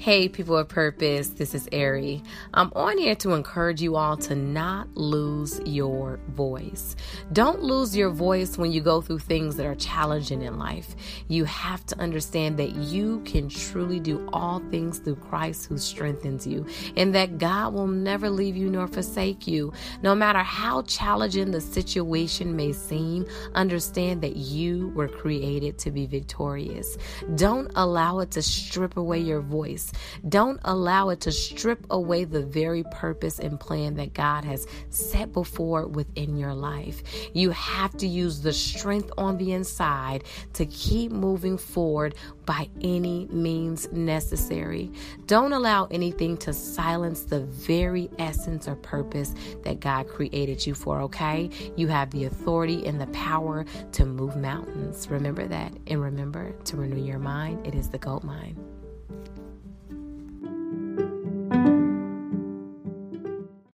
Hey, people of purpose, this is Ari. I'm on here to encourage you all to not lose your voice. Don't lose your voice when you go through things that are challenging in life. You have to understand that you can truly do all things through Christ who strengthens you, and that God will never leave you nor forsake you. No matter how challenging the situation may seem, understand that you were created to be victorious. Don't allow it to strip away your voice. Don't allow it to strip away the very purpose and plan that God has set before within your life. You have to use the strength on the inside to keep moving forward by any means necessary. Don't allow anything to silence the very essence or purpose that God created you for, okay? You have the authority and the power to move mountains. Remember that. And remember to renew your mind. It is the gold mine.